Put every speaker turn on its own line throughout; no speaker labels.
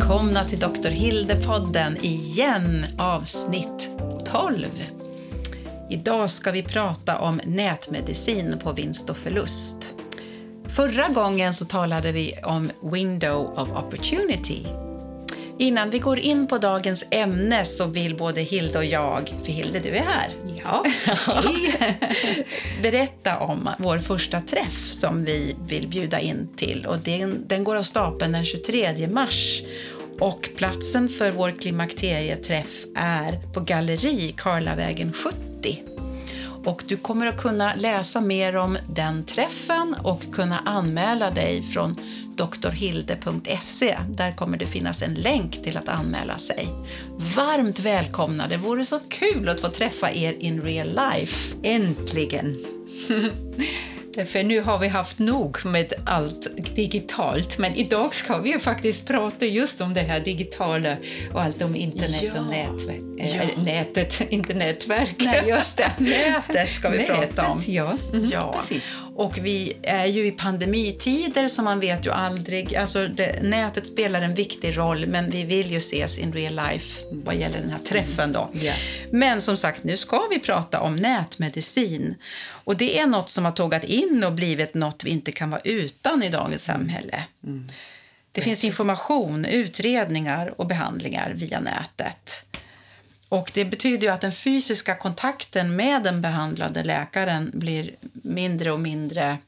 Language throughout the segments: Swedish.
välkomna till Dr. Hilde-podden igen, avsnitt 12. Idag ska vi prata om nätmedicin på vinst och förlust. Förra gången så talade vi om window of opportunity. Innan vi går in på dagens ämne så vill både Hilde och jag, för Hilde du är här,
Ja,
berätta om vår första träff som vi vill bjuda in till. Och den, den går av stapeln den 23 mars. Och platsen för vår klimakterieträff är på Galleri Karlavägen 70. Och du kommer att kunna läsa mer om den träffen och kunna anmäla dig från drhilde.se. Där kommer det finnas en länk till att anmäla sig. Varmt välkomna! Det vore så kul att få träffa er in real life.
äntligen. För nu har vi haft nog med allt digitalt, men idag ska vi ju faktiskt prata just om det här digitala och allt om internet
Ja.
och nätverk.
Ja.
Äh, nätet, inte nätverk.
Nej, just det. Nätet ska vi
Nätet,
prata om.
ja. Mhm,
Ja,
precis.
Och vi är ju i pandemitider så man vet ju aldrig. Alltså det, nätet spelar en viktig roll men vi vill ju ses in real life vad gäller den här träffen då.
Ja.
Men som sagt, nu ska vi prata om nätmedicin. Och det är något som har tågat in och blivit något vi inte kan vara utan i dagens samhälle. Det finns information, utredningar och behandlingar via nätet. Och Det betyder ju att den fysiska kontakten med den behandlade läkaren blir mindre och mindre,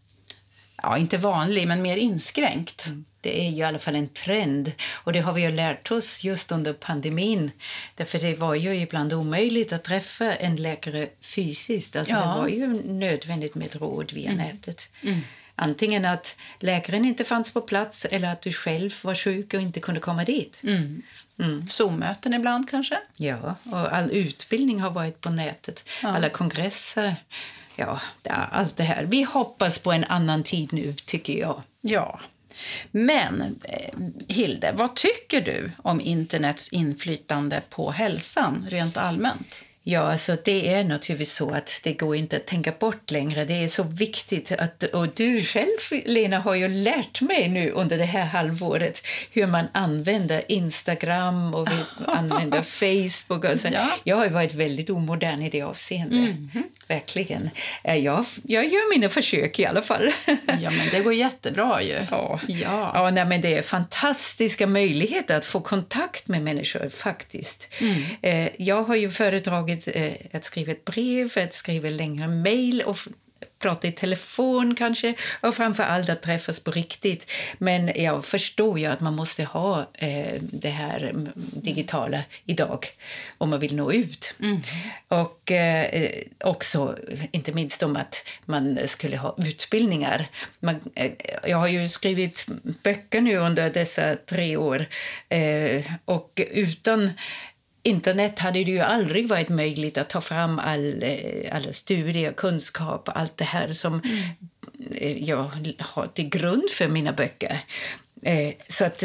ja inte vanlig, men mer inskränkt.
Det är ju i alla fall en trend och det har vi ju lärt oss just under pandemin. Därför det var ju ibland omöjligt att träffa en läkare fysiskt. Alltså
Ja.
Det var ju nödvändigt med råd via nätet. Antingen att läkaren inte fanns på plats eller att du själv var sjuk och inte kunde komma dit.
Zoom-möten ibland kanske?
Ja, och all utbildning har varit på nätet. Alla kongresser. Ja, allt det här. Vi hoppas på en annan tid nu, tycker jag.
Ja. Men eh, Hilde, vad tycker du om internets inflytande på hälsan rent allmänt?
Ja, alltså det är naturligtvis så att det går inte att tänka bort längre. Det är så viktigt att, och du själv Lena har ju lärt mig nu under det här halvåret hur man använder Instagram och använder Facebook. Alltså,
Ja.
Jag har varit väldigt omodern i det avseendet. Verkligen. Eh, Jag, jag gör mina försök i alla fall.
Ja, men det går jättebra ju.
Ja.
ja.
Ja, nej, men det är fantastiska möjligheter att få kontakt med människor faktiskt. Eh, jag har ju föredragit eh, att skriva ett brev, att skriva längre mejl och prata i telefon kanske och framför allt att träffas på riktigt. Men jag förstår ju att man måste ha eh, det här mm, digitala idag om man vill nå ut. Och eh, också inte minst om att man skulle ha utbildningar. Man, eh, jag har ju skrivit böcker nu under dessa tre år eh, och utan Internet hade det ju aldrig varit möjligt att ta fram all, eh, alla studier, kunskap och allt det här som eh, jag har till grund för mina böcker. Eh, Så att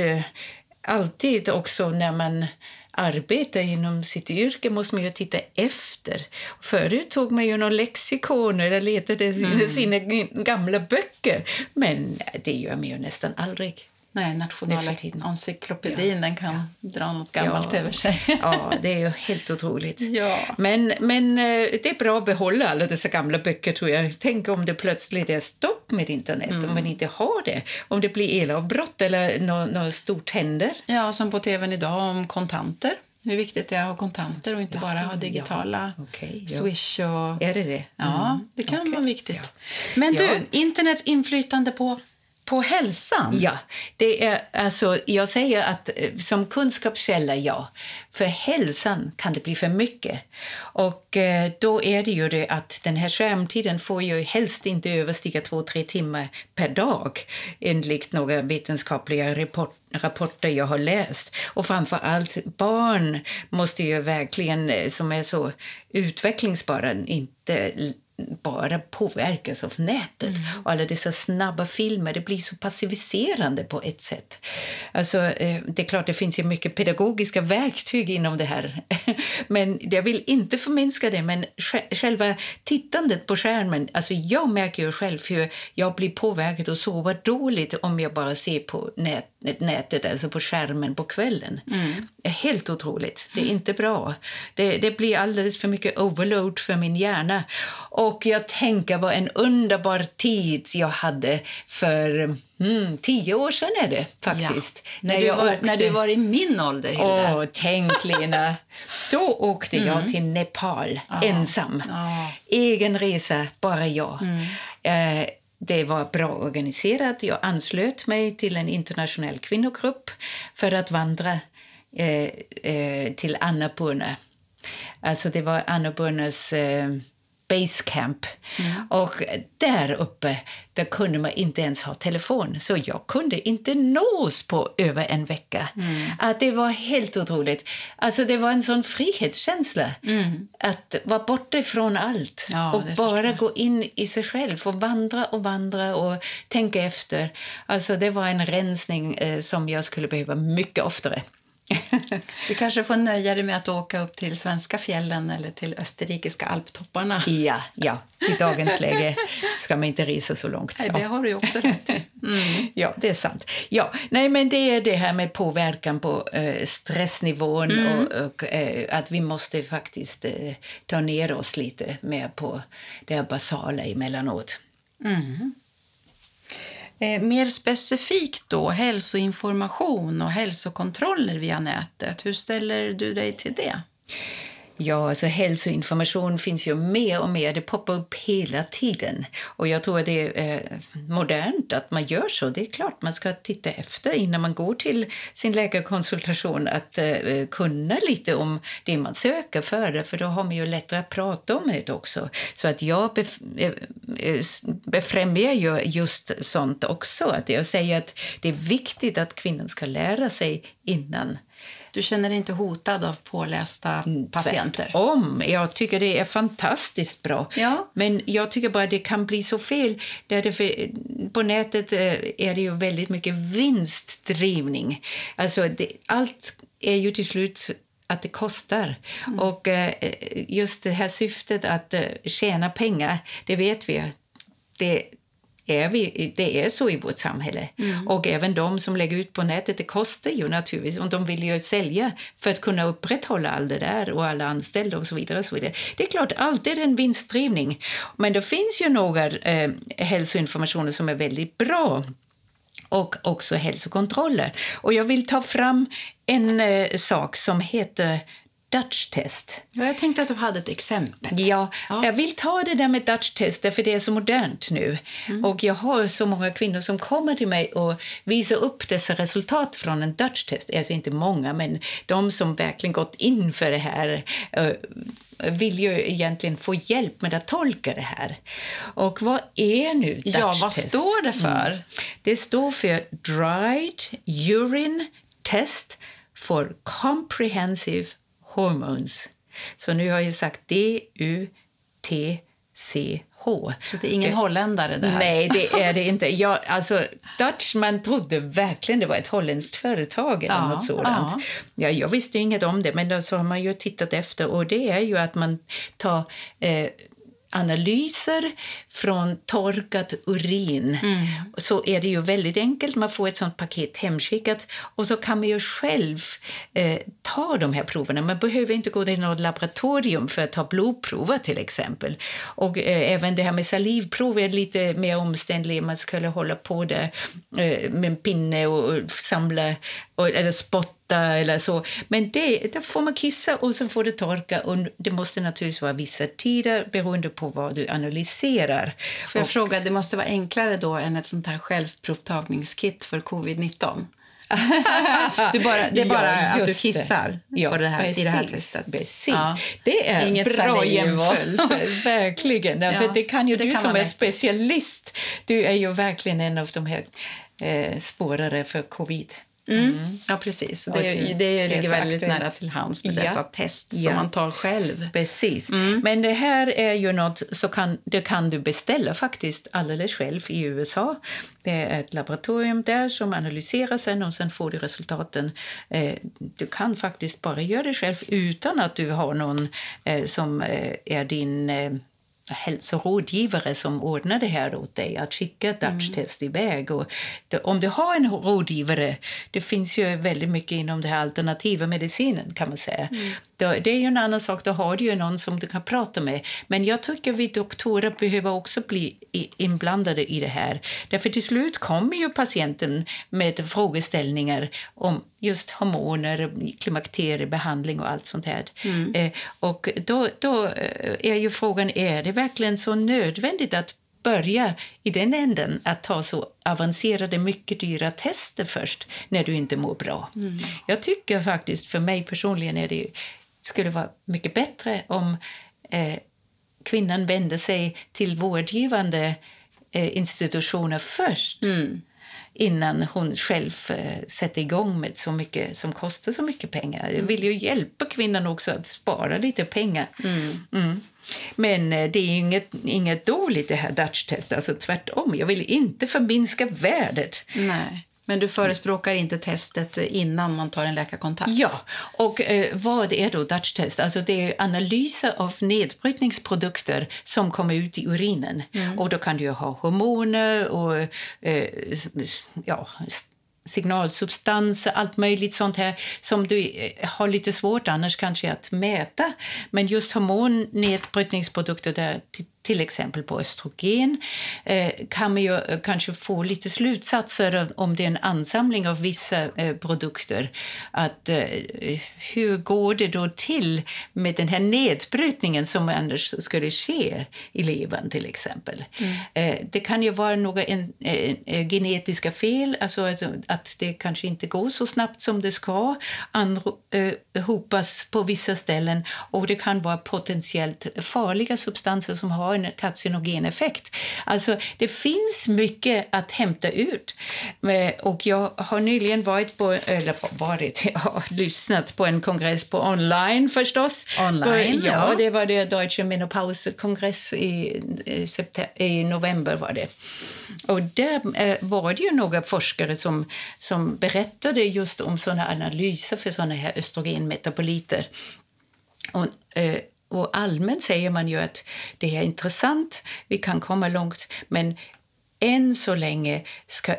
alltid också när man arbetar inom sitt yrke måste man ju titta efter. Förut tog man ju någon lexikon eller letade sina, sina gamla böcker. Men det gör man ju nästan aldrig.
Nej,
tiden.
Nationalencyklopedin den kan dra något gammalt
Ja.
över sig.
Ja, det är ju helt otroligt.
Ja.
Men, men eh, det är bra att behålla alla dessa gamla böcker tror jag. Tänk om det plötsligt är stopp med internet, om man inte har det. Om det blir elavbrott eller något nå stort händer.
Ja, som på tvn idag om kontanter. Hur viktigt det är att ha kontanter och inte bara ha digitala
ja. Ja.
Swish och...
Är det det?
Ja,
Mm,
det kan
okej.
vara viktigt.
Ja.
Men
Ja.
du, internets inflytande på, på hälsan.
Ja, det är, alltså, jag säger att eh, som kunskapskälla, ja. För hälsan kan det bli för mycket. Och eh, då är det ju det att den här skärmtiden får ju helst inte överstiga två, tre timmar per dag enligt några vetenskapliga rapport, rapporter jag har läst. Och framför allt barn måste ju verkligen, eh, som är så utvecklingsbara, inte bara påverkas av nätet. Och alla dessa snabba filmer, det blir så passiviserande på ett sätt. Alltså, eh, det är klart, det finns ju mycket pedagogiska verktyg inom det här. Men jag vill inte förminska det, men sj- själva tittandet på skärmen, alltså jag märker ju själv hur jag blir påverkad och sover dåligt om jag bara ser på nät, nätet, alltså på skärmen på kvällen. Är helt otroligt. Det är inte bra. Det, det blir alldeles för mycket overload för min hjärna. Och jag tänker på en underbar tid jag hade för mm, tio år sedan är det faktiskt.
När, du
jag
var,
åkte-
när du var i min ålder, Hilda.
Åh, tänk Lena. Då åkte jag till Nepal ensam.
Ja.
Egen resa, bara jag. Eh, det var bra organiserat. Jag anslöt mig till en internationell kvinnogrupp för att vandra eh, eh, till Annapurna. Alltså det var Annapurnas eh, base camp. Och där uppe där kunde man inte ens ha telefon, så jag kunde inte nås på över en vecka. Att det var helt otroligt. Alltså det var en sån frihetskänsla att vara borta från allt
Ja,
och bara gå in i sig själv och vandra och vandra och tänka efter. Alltså det var en rensning eh, som jag skulle behöva mycket oftare.
Du kanske får nöja dig med att åka upp till svenska fjällen eller till österrikiska alptopparna.
Ja, ja, i dagens läge ska man inte resa så långt.
Nej, det har du också rätt i.
Ja, det är sant. Ja, nej, men det är det här med påverkan på eh, stressnivån och, och eh, att vi måste faktiskt eh, ta ner oss lite mer på det basala emellanåt.
Eh, mer specifikt då, hälsoinformation och hälsokontroller via nätet. Hur ställer du dig till det?
Ja, alltså hälsoinformation finns ju mer och mer. Det poppar upp hela tiden. Och jag tror att det är eh, modernt att man gör så. Det är klart man ska titta efter innan man går till sin läkarkonsultation att eh, kunna lite om det man söker för. För då har man ju lättare att prata om det också. Så att jag bef eh, eh, befrämjar ju just sånt också. Att jag säger att det är viktigt att kvinnan ska lära sig innan
du känner dig inte hotad av pålästa patienter?
Om. Jag tycker det är fantastiskt bra.
Ja.
Men jag tycker bara det kan bli så fel. Där det för, på nätet eh, är det ju väldigt mycket vinstdrivning. Alltså det, allt är ju till slut att det kostar. Och eh, just det här syftet att eh, tjäna pengar, det vet vi. Det, är vi, det är så i vårt samhälle. Och även de som lägger ut på nätet, det kostar ju naturligtvis. Och de vill ju sälja för att kunna upprätthålla allt det där och alla anställda och så vidare. Och så vidare. Det är klart, alltid en vinstdrivning. Men det finns ju några eh, hälsoinformationer som är väldigt bra och också hälsokontroller. Och jag vill ta fram en eh, sak som heter Dutch test.
Ja, jag tänkte att du hade ett exempel.
Ja,
Ja.
jag vill ta det där med Dutch test för det är så modernt nu.
Mm.
Och jag har så många kvinnor som kommer till mig och visar upp dessa resultat från en Dutch test. Alltså inte många, men de som verkligen gått in för det här eh, vill ju egentligen få hjälp med att tolka det här. Och vad är nu Dutch
Ja, vad
test?
står det för?
Det står för Dried Urine Test for Comprehensive Hormones. Så nu har jag sagt D-U-T-C-H.
Så det är ingen holländare det här?
Nej, det är det inte. Jag, alltså, Dutch, man trodde verkligen det var ett holländskt företag eller
Ja,
något sådant.
ja.
Ja, jag visste inget om det, men så har man ju tittat efter och det är ju att man tar eh, analyser från torkat urin. Så är det ju väldigt enkelt, man får ett sånt paket hemskickat och så kan man ju själv eh, ta de här proverna. Man behöver inte gå till något laboratorium för att ta blodprover till exempel. Och eh, även det här med salivprov är lite mer omständligt. Man skulle hålla på där eh, med en pinne och, och samla och, eller spotta eller så. Men det, där får man kissa och så får det torka och det måste naturligtvis vara vissa tider beroende på vad du analyserar.
Får jag
Och-
fråga, det måste vara enklare då än ett sånt här självprovtagningskit för covid-19? du bara, det är bara
Ja,
att du
just det.
kissar
Ja,
på det här, i det här
precis,
testet?
Precis.
Ja.
Det är
Inget
bra jämförelse, verkligen.
Ja,
det kan ju
det
du
kan
som är specialist. Du är ju verkligen en av de här eh, spårare för covid.
Mm. Ja, precis. Det, det, det ligger väldigt aktuellt. nära till hands med ja. dessa test som ja. man tar själv.
Precis. Mm. Men det här är ju något så kan, det kan du beställa faktiskt alldeles själv i USA. Det är ett laboratorium där som analyserar sen och sen får du resultaten. Eh, du kan faktiskt bara göra det själv utan att du har någon eh, som eh, är din hälsorådgivare som ordnar det här åt dig, att skicka ett Dutch-test mm. iväg. Och om du har en rådgivare, det finns ju väldigt mycket inom den alternativa medicinen kan man säga. Mm. Det är ju en annan sak, då har du ju någon som du kan prata med. Men jag tycker vi doktorer behöver också bli inblandade i det här. Därför till slut kommer ju patienten med frågeställningar om just hormoner, klimakteriebehandling och allt sånt här. Mm. Eh, och då, då eh, är ju frågan, är det verkligen så nödvändigt att börja i den änden att ta så avancerade, mycket dyra tester först när du inte mår bra. Mm. Jag tycker faktiskt, för mig personligen, är det skulle vara mycket bättre om eh, kvinnan vände sig till vårdgivande eh, institutioner först. Mm innan hon själv eh, sätter igång med så mycket som kostar så mycket pengar. Jag vill ju hjälpa kvinnan också att spara lite pengar. Mm. Mm. Men eh, det är inget, inget dåligt det här Dutch-test, alltså tvärtom. Jag vill inte förminska värdet.
Nej. Men du förespråkar inte testet innan man tar en läkarkontakt?
Ja, och eh, vad är då Dutch-test? Alltså det är analyser av nedbrytningsprodukter som kommer ut i urinen. Mm. Och då kan du ha hormoner och eh, ja, signalsubstanser, allt möjligt sånt här som du eh, har lite svårt annars kanske att mäta. Men just hormonnedbrytningsprodukter där till exempel på östrogen, eh, kan man ju eh, kanske få lite slutsatser om det är en ansamling av vissa eh, produkter. Att, hur går det då till med den här nedbrytningen som annars skulle ske i levern till exempel? Mm. det kan ju vara några en, en, genetiska fel, alltså att det kanske inte går så snabbt som det ska, anhopas på vissa ställen och det kan vara potentiellt farliga substanser som har en karcinogen effekt. Alltså, det finns mycket att hämta ut. Eh, och jag har nyligen varit på, eller varit, jag har lyssnat på en kongress på online förstås.
Online,
ja. ja. det var det Deutsche Menopause-kongress i, i, november var det. Och där eh, var det ju några forskare som, som berättade just om såna analyser för såna här östrogenmetaboliter. Och, eh, och allmänt säger man ju att det är intressant, vi kan komma långt, men än så länge ska,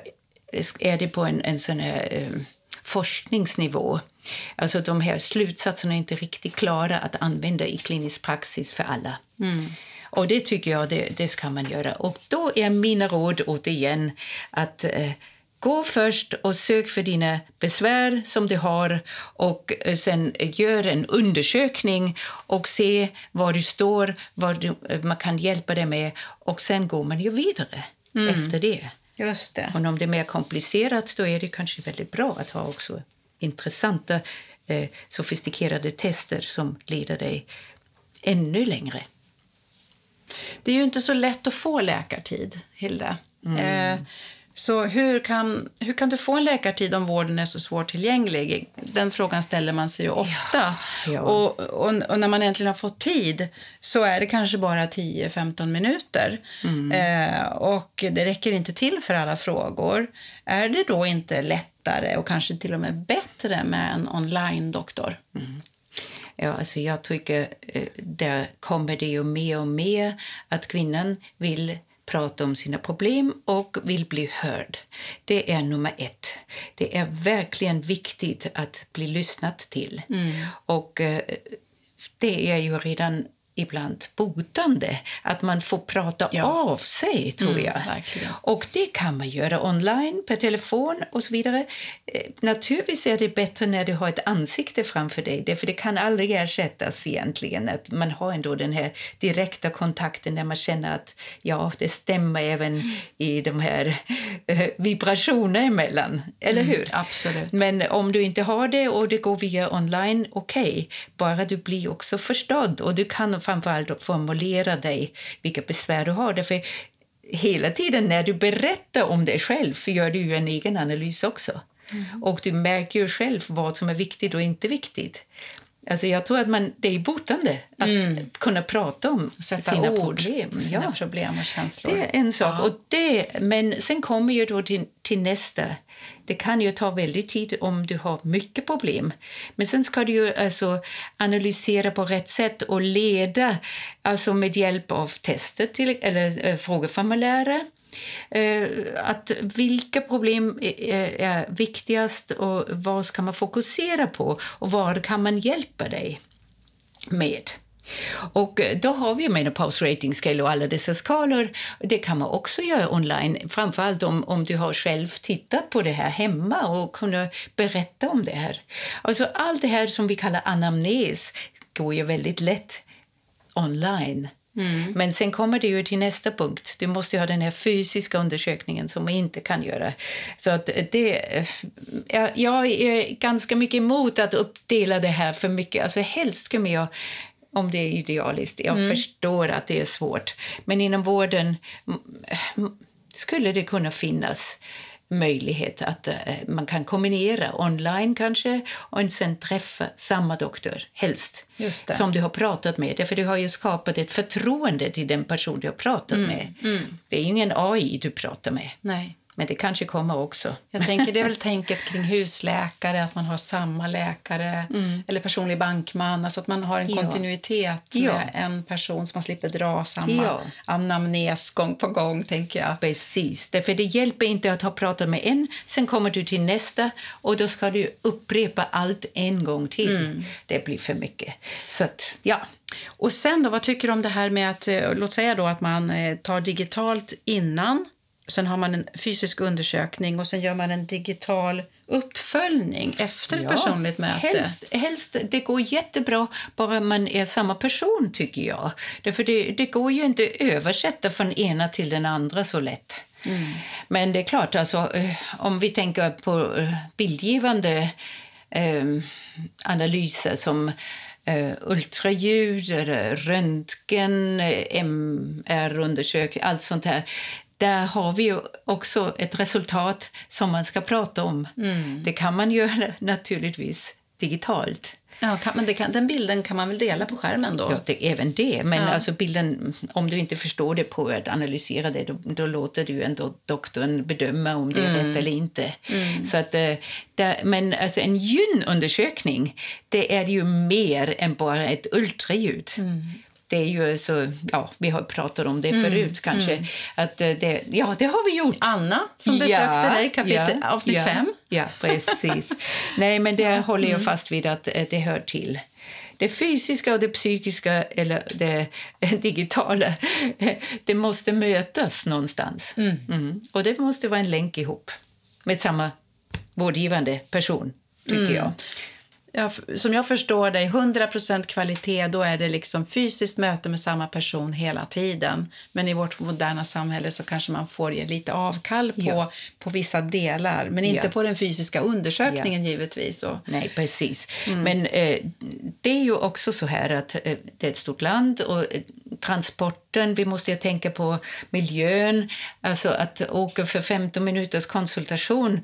är det på en, en sån här eh, forskningsnivå. Alltså de här slutsatserna är inte riktigt klara att använda i klinisk praxis för alla. Mm. Och det tycker jag det, det ska man göra. Och då är mina råd återigen att eh, Gå först och sök för dina besvär som du har och eh, sen gör en undersökning och se var du står, vad du, eh, man kan hjälpa dig med och sen går man ju vidare mm. efter det.
Just det.
Och om det är mer komplicerat då är det kanske väldigt bra att ha också intressanta, eh, sofistikerade tester som leder dig ännu längre.
Det är ju inte så lätt att få läkartid, Hilda. Mm. Eh, så hur kan, hur kan du få en läkartid om vården är så svårtillgänglig? Den frågan ställer man sig ju ofta. Ja, ja. Och, och, och, när man äntligen har fått tid så är det kanske bara 10-15 minuter. Mm. Eh, och det räcker inte till för alla frågor. Är det då inte lättare och kanske till och med bättre med en online-doktor? Mm.
Ja, alltså jag tycker eh, där kommer det ju mer och mer att kvinnan vill prata om sina problem och vill bli hörd. Det är nummer ett. Det är verkligen viktigt att bli lyssnat till. Mm. Och eh, det är ju redan ibland botande. Att man får prata ja. av sig, tror mm, jag. Verkligen. Och det kan man göra online, per telefon och så vidare. Eh, naturligtvis är det bättre när du har ett ansikte framför dig, för det kan aldrig ersättas egentligen. Att man har ändå den här direkta kontakten där man känner att ja, det stämmer även mm. i de här äh, vibrationerna emellan. Eller mm, hur?
Absolut.
Men om du inte har det och det går via online, okej. Okay. Bara du blir också förstådd och du kan framförallt formulera dig vilka besvär du har. Därför hela tiden när du berättar om dig själv gör du ju en egen analys också. Och du märker ju själv vad som är viktigt och inte viktigt. Alltså jag tror att man, det är botande att mm. kunna prata om
Sätta
sina
ord
problem.
Sina ja. problem och känslor.
Det är en sak. Ja. Och det, men sen kommer ju då till, till nästa. Det kan ju ta väldigt tid om du har mycket problem. Men sen ska du ju alltså analysera på rätt sätt och leda alltså med hjälp av testet till, eller äh, frågeformuläret Eh, Eh, att vilka problem är viktigast och vad ska man fokusera på och vad kan man hjälpa dig med? Och eh, då har vi Menopause Rating Scale och alla dessa skalor. Det kan man också göra online, framförallt om, om du har själv tittat på det här hemma och kunnat berätta om det här. Alltså allt det här som vi kallar anamnes går ju väldigt lätt online. Mm. Men sen kommer det ju till nästa punkt. Du måste ha den här fysiska undersökningen som man inte kan göra. Så att det, jag är ganska mycket emot att uppdela det här för mycket. Alltså helst skulle jag om det är idealiskt. Jag mm. förstår att det är svårt. Men inom vården skulle det kunna finnas möjlighet att uh, man kan kombinera online kanske och sen träffa samma doktor, helst, som du har pratat med. För du har ju skapat ett förtroende till den person du har pratat mm. med. Mm. Det är ingen AI du pratar med.
Nej.
Men det kanske kommer också.
Jag tänker Det är väl tänket kring husläkare, att man har samma läkare mm. eller personlig bankman. Alltså att man har en kontinuitet ja. med en person så man slipper dra samma ja. anamnes gång på gång. tänker jag.
Precis, därför det hjälper inte att ha pratat med en, sen kommer du till nästa och då ska du upprepa allt en gång till. Mm. Det blir för mycket. Så att, ja.
Och sen då, vad tycker du om det här med att, eh, låt säga då att man eh, tar digitalt innan Sen har man en fysisk undersökning och sen gör man en digital uppföljning efter ett ja, personligt möte.
Helst, helst, det går jättebra bara man är samma person, tycker jag. Därför det, det går ju inte att översätta från ena till den andra så lätt. Mm. Men det är klart, alltså, eh, om vi tänker på eh, bildgivande eh, analyser som eh, ultraljud, röntgen, MR-undersökning, allt sånt här där har vi också ett resultat som man ska prata om. Mm. Det kan man göra naturligtvis digitalt.
Ja, kan, men kan, den bilden kan man väl dela på skärmen då?
Ja, det, även det. Men ja. alltså bilden, om du inte förstår det på att analysera det, då, då låter du ändå doktorn bedöma om det är mm. rätt eller inte. Mm. Så att, eh, där, men alltså en gynundersökning, det är ju mer än bara ett ultraljud. Mm det är ju så, ja, vi har pratat om det mm, förut kanske. Mm. Att eh, det, ja, det har vi gjort.
Anna som besökte ja, dig, kapitel, ja, avsnitt
ja,
fem.
Ja, precis. Nej, men det ja, håller jag mm. fast vid att eh, det hör till. Det fysiska och det psykiska, eller det digitala, det måste mötas någonstans. Mm. Mm. Och det måste vara en länk ihop med samma vårdgivande person, tycker mm. jag.
Ja, som jag förstår dig, 100% kvalitet, då är det liksom fysiskt möte med samma person hela tiden. Men i vårt moderna samhälle så kanske man får ge lite avkall på, ja. på vissa delar, men inte ja. på den fysiska undersökningen givetvis. Och...
Nej, precis. Mm. Men eh, det är ju också så här att eh, det är ett stort land och eh, transporten, vi måste tänka på miljön. Alltså att åka för 15 minuters konsultation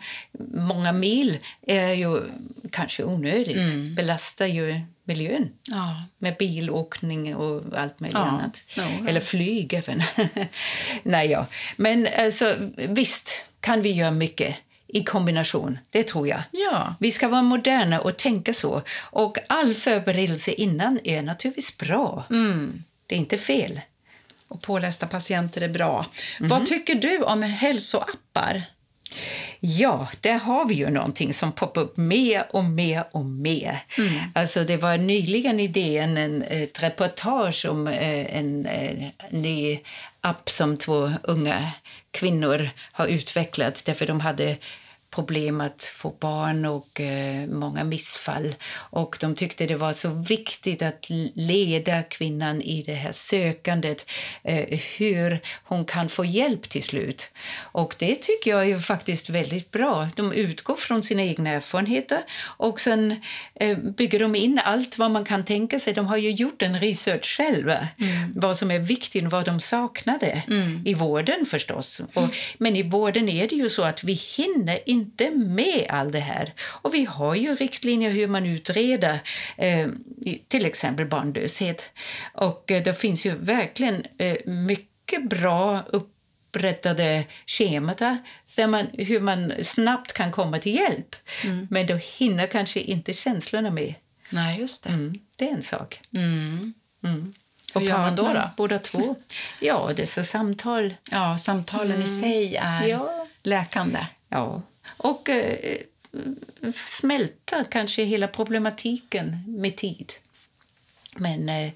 många mil är ju kanske onödigt. Mm. Belastar ju miljön ja. med bilåkning och allt möjligt ja. annat. No, Eller flyg även. Nej, ja. Men alltså, visst kan vi göra mycket i kombination. Det tror jag.
Ja.
Vi ska vara moderna och tänka så. Och all förberedelse innan är naturligtvis bra. Mm. Det är inte fel.
Och pålästa patienter är bra. Mm. Vad tycker du om hälsoappar?
Ja, där har vi ju någonting som poppar upp mer och mer och mer. Mm. Alltså, det var nyligen idén en, ett reportage om eh, en, en eh, ny app som två unga kvinnor har utvecklat därför de hade problem att få barn och eh, många missfall. Och de tyckte det var så viktigt att leda kvinnan i det här sökandet, eh, hur hon kan få hjälp till slut. Och det tycker jag är faktiskt väldigt bra. De utgår från sina egna erfarenheter och sen eh, bygger de in allt vad man kan tänka sig. De har ju gjort en research själva, mm. vad som är viktigt och vad de saknade mm. i vården förstås. Och, men i vården är det ju så att vi hinner inte inte med allt det här. Och vi har ju riktlinjer hur man utreder eh, till exempel barnlöshet. Och eh, det finns ju verkligen eh, mycket bra upprättade schemat där man, hur man snabbt kan komma till hjälp.
Mm.
Men då hinner kanske inte känslorna med.
Nej, just det.
Mm, det är en sak.
Mm.
Mm.
Hur gör man då, då?
Båda två. Ja, dessa samtal.
Ja, samtalen i sig är
Mm. Ja.
läkande.
Ja. Och eh, eh, smälta kanske hela problematiken med tid. Men eh,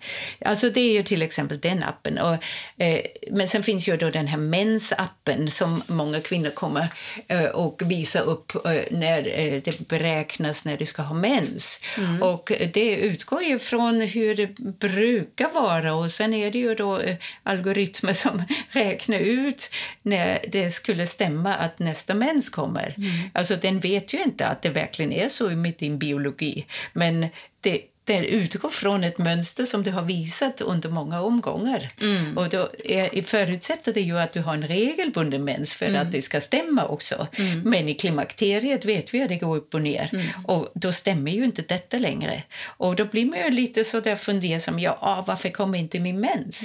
alltså det är ju till exempel den appen. Och, eh, men sen finns ju då den här mensappen som många kvinnor kommer eh, och visar upp eh, när eh, det beräknas när du ska ha mens. Och det utgår ju från hur det brukar vara och sen är det ju då eh, algoritmer som räknar ut när det skulle stämma att nästa mens kommer. Alltså den vet ju inte att det verkligen är så mitt i din biologi. Men det det utgår från ett mönster som du har visat under många omgångar. Och då är, förutsätter det ju att du har en regelbunden mens för att det ska stämma också. Men i klimakteriet vet vi att det går upp och ner. Och då stämmer ju inte detta längre. Och då blir man ju lite så där fundersam. Ja, ah, varför kommer inte min mens?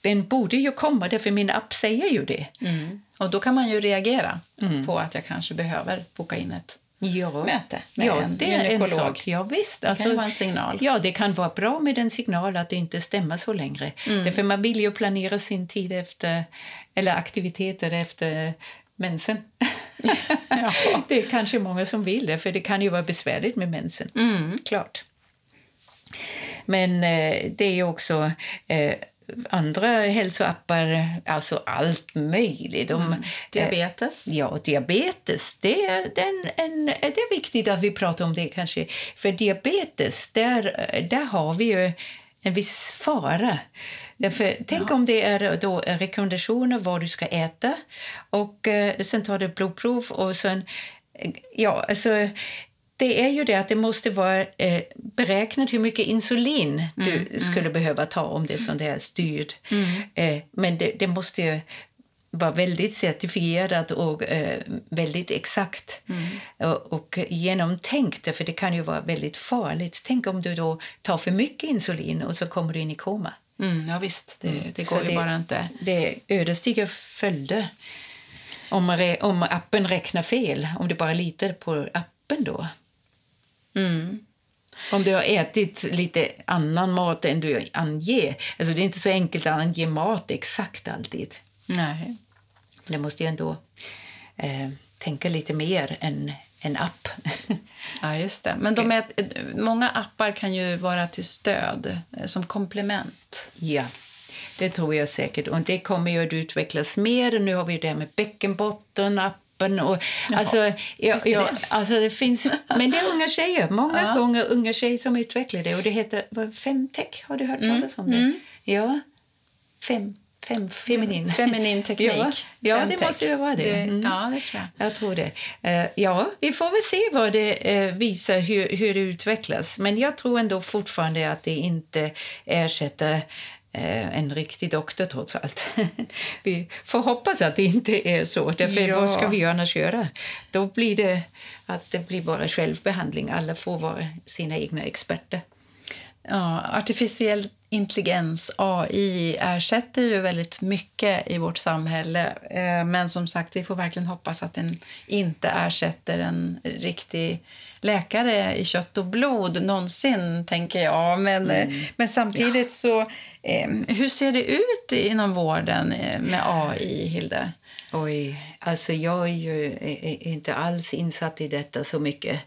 Den borde ju komma, därför min app säger ju det.
Mm. Och då kan man ju reagera på att jag kanske behöver boka in ett
Ja.
möte med
ja,
en
det är en
gynekolog.
sak. Ja, visst.
Det kan ju vara en signal.
Ja, det kan vara bra med en signal att det inte stämmer så längre.
Mm.
Därför man vill ju planera sin tid efter, eller aktiviteter efter mensen.
Ja.
Det är kanske många som vill det, för det kan ju vara besvärligt med mensen.
Mm.
Klart. Men eh, det är ju också eh, andra hälsoappar, alltså allt möjligt. De,
Mm. Diabetes.
Ja, diabetes. Det är, den, en, det är viktigt att vi pratar om det kanske. För diabetes, där, där har vi ju en viss fara. Därför, tänk om det är då rekommendationer vad du ska äta och eh, sen tar du blodprov och sen... eh, Ja, alltså... Det är ju det att det måste vara eh, beräknat hur mycket insulin du skulle behöva ta om det är sån där styrd. Eh, men det, det måste ju vara väldigt certifierat och eh, väldigt exakt och, och genomtänkt. För det kan ju vara väldigt farligt. Tänk om du då tar för mycket insulin och så kommer du in i koma.
Mm, ja, visst. Det, det
Så
går ju
det-
bara inte.
Det är ödesdigra följder om, om appen räknar fel, om du bara litar på appen då.
Mm.
Om du har ätit lite annan mat än du anger. Alltså det är inte så enkelt att ange mat exakt alltid.
Nej.
Det måste ju ändå eh, tänka lite mer än en app.
Ja, just det. Men de är, många appar kan ju vara till stöd, eh, som komplement.
ja, det tror jag säkert. Och det kommer ju att utvecklas mer. Nu har vi det här med bäckenbotten, appen och... Alltså, ja,
finns det
ja,
det?
alltså det finns... Men det är unga tjejer. Många
Ja.
gånger unga tjejer som utvecklar det. Och det heter Femtech. Har du hört talas om det? Ja. Fem, fem, feminin.
Feminin teknik.
Ja, ja det måste ju vara det. Mm.
Ja, det tror jag.
Jag tror det. Eh, ja, vi får väl se vad det eh, visar, hur, hur det utvecklas. Men jag tror ändå fortfarande att det inte ersätter en riktig doktor trots allt. vi får hoppas att det inte är så. Därför
Ja.
vad ska vi annars göra? Då blir det att det blir bara självbehandling. Alla får vara sina egna experter.
Ja, artificiell intelligens, AI, ersätter ju väldigt mycket i vårt samhälle. Eh, Men som sagt, vi får verkligen hoppas att den inte ersätter en riktig läkare i kött och blod någonsin, tänker jag. Men, eh, men samtidigt så... Eh, hur ser det ut inom vården eh, med AI, Hilde?
Oj, alltså jag är ju är inte alls insatt i detta så mycket.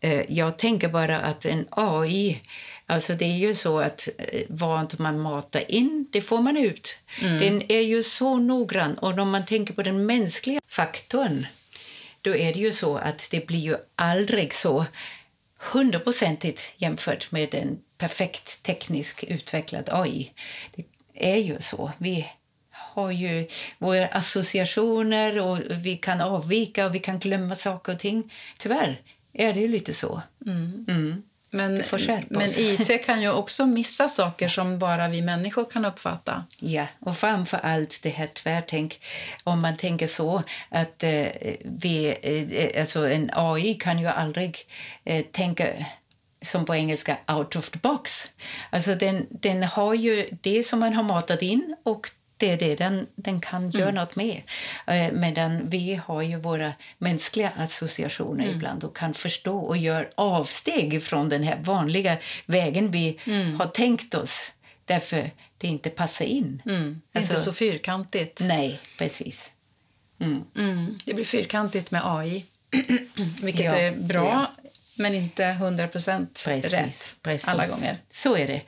Eh, Jag tänker bara att en AI, alltså det är ju så att eh, vad man matar in, det får man ut. Den är ju så noggrann och om man tänker på den mänskliga faktorn, då är det ju så att det blir ju aldrig så hundraprocentigt jämfört med en perfekt teknisk utvecklad AI. Det är ju så. Vi har ju våra associationer och vi kan avvika och vi kan glömma saker och ting. Tyvärr är det ju lite så. Mm.
Men, men. IT kan ju också missa saker som bara vi människor kan uppfatta.
Ja, och framför allt det här tvärtänk. Om man tänker så att eh, vi, eh, alltså en AI kan ju aldrig eh, tänka som på engelska out of the box. Alltså den, den har ju det som man har matat in och det är det den, den kan göra något med. Eh, medan vi har ju våra mänskliga associationer ibland och kan förstå och gör avsteg från den här vanliga vägen vi har tänkt oss därför det inte passar in.
Mm. Det är inte
Alltså-
så fyrkantigt.
Nej, precis.
Mm. Det blir fyrkantigt med AI, vilket
Ja,
är bra,
ja.
men inte 100 procent
Precis,
rätt
precis.
alla gånger.
Så är det.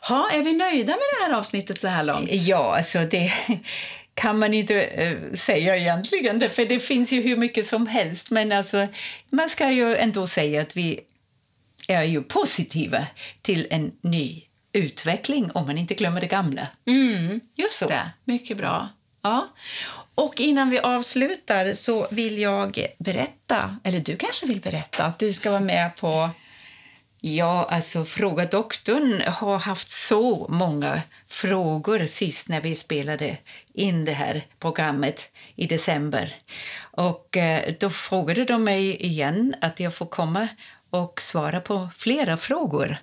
Ha, är vi nöjda med det här avsnittet så här långt?
Ja, alltså det kan man inte eh, säga egentligen, för det finns ju hur mycket som helst. Men alltså, man ska ju ändå säga att vi är ju positiva till en ny utveckling om man inte glömmer det gamla.
Mm, just
Så.
det. Mycket bra. Ja. Och innan vi avslutar så vill jag berätta, eller du kanske vill berätta, att du ska vara med på...
Ja, alltså Fråga doktorn har haft så många frågor sist när vi spelade in det här programmet i december. Och eh, då frågade de mig igen att jag får komma och svara på flera frågor.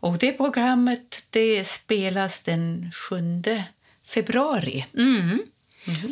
Och det programmet det spelas den 7 februari.
Mm.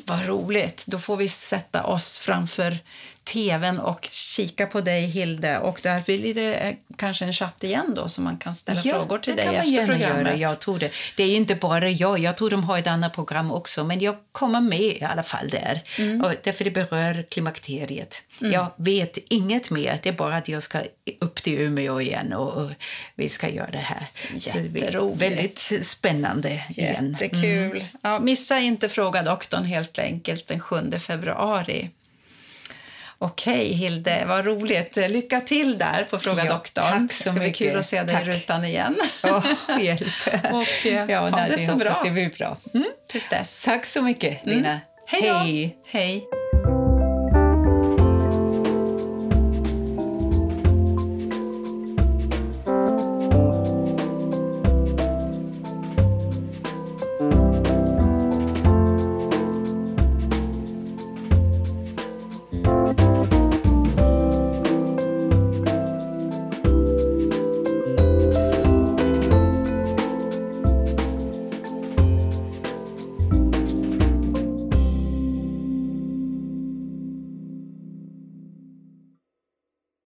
Vad roligt. Då får vi sätta oss framför tvn och kika på dig, Hilde. Och där blir det eh, kanske en chatt igen då, så man kan ställa frågor till dig efter programmet.
Göra. Jag tror det. det är inte bara jag, jag tror de har ett annat program också, men jag kommer med i alla fall där.
Mm.
Och därför det berör klimakteriet. Jag vet inget mer, det är bara att jag ska upp till Umeå igen och, och vi ska göra det här. Det
Jätteroligt.
Väldigt spännande igen.
Jättekul. Ja, missa inte Fråga doktorn helt enkelt den 7 februari. Okej, Hilde, vad roligt. Lycka till där på Fråga
Ja,
doktorn.
tack
det ska bli
mycket.
kul att se dig
Tack.
i rutan igen.
Åh, hjälp.
Och, eh, ha
nej,
det så bra.
Det bra. Mm.
Tills dess.
Tack så mycket, Lina.
Hej då. Hej.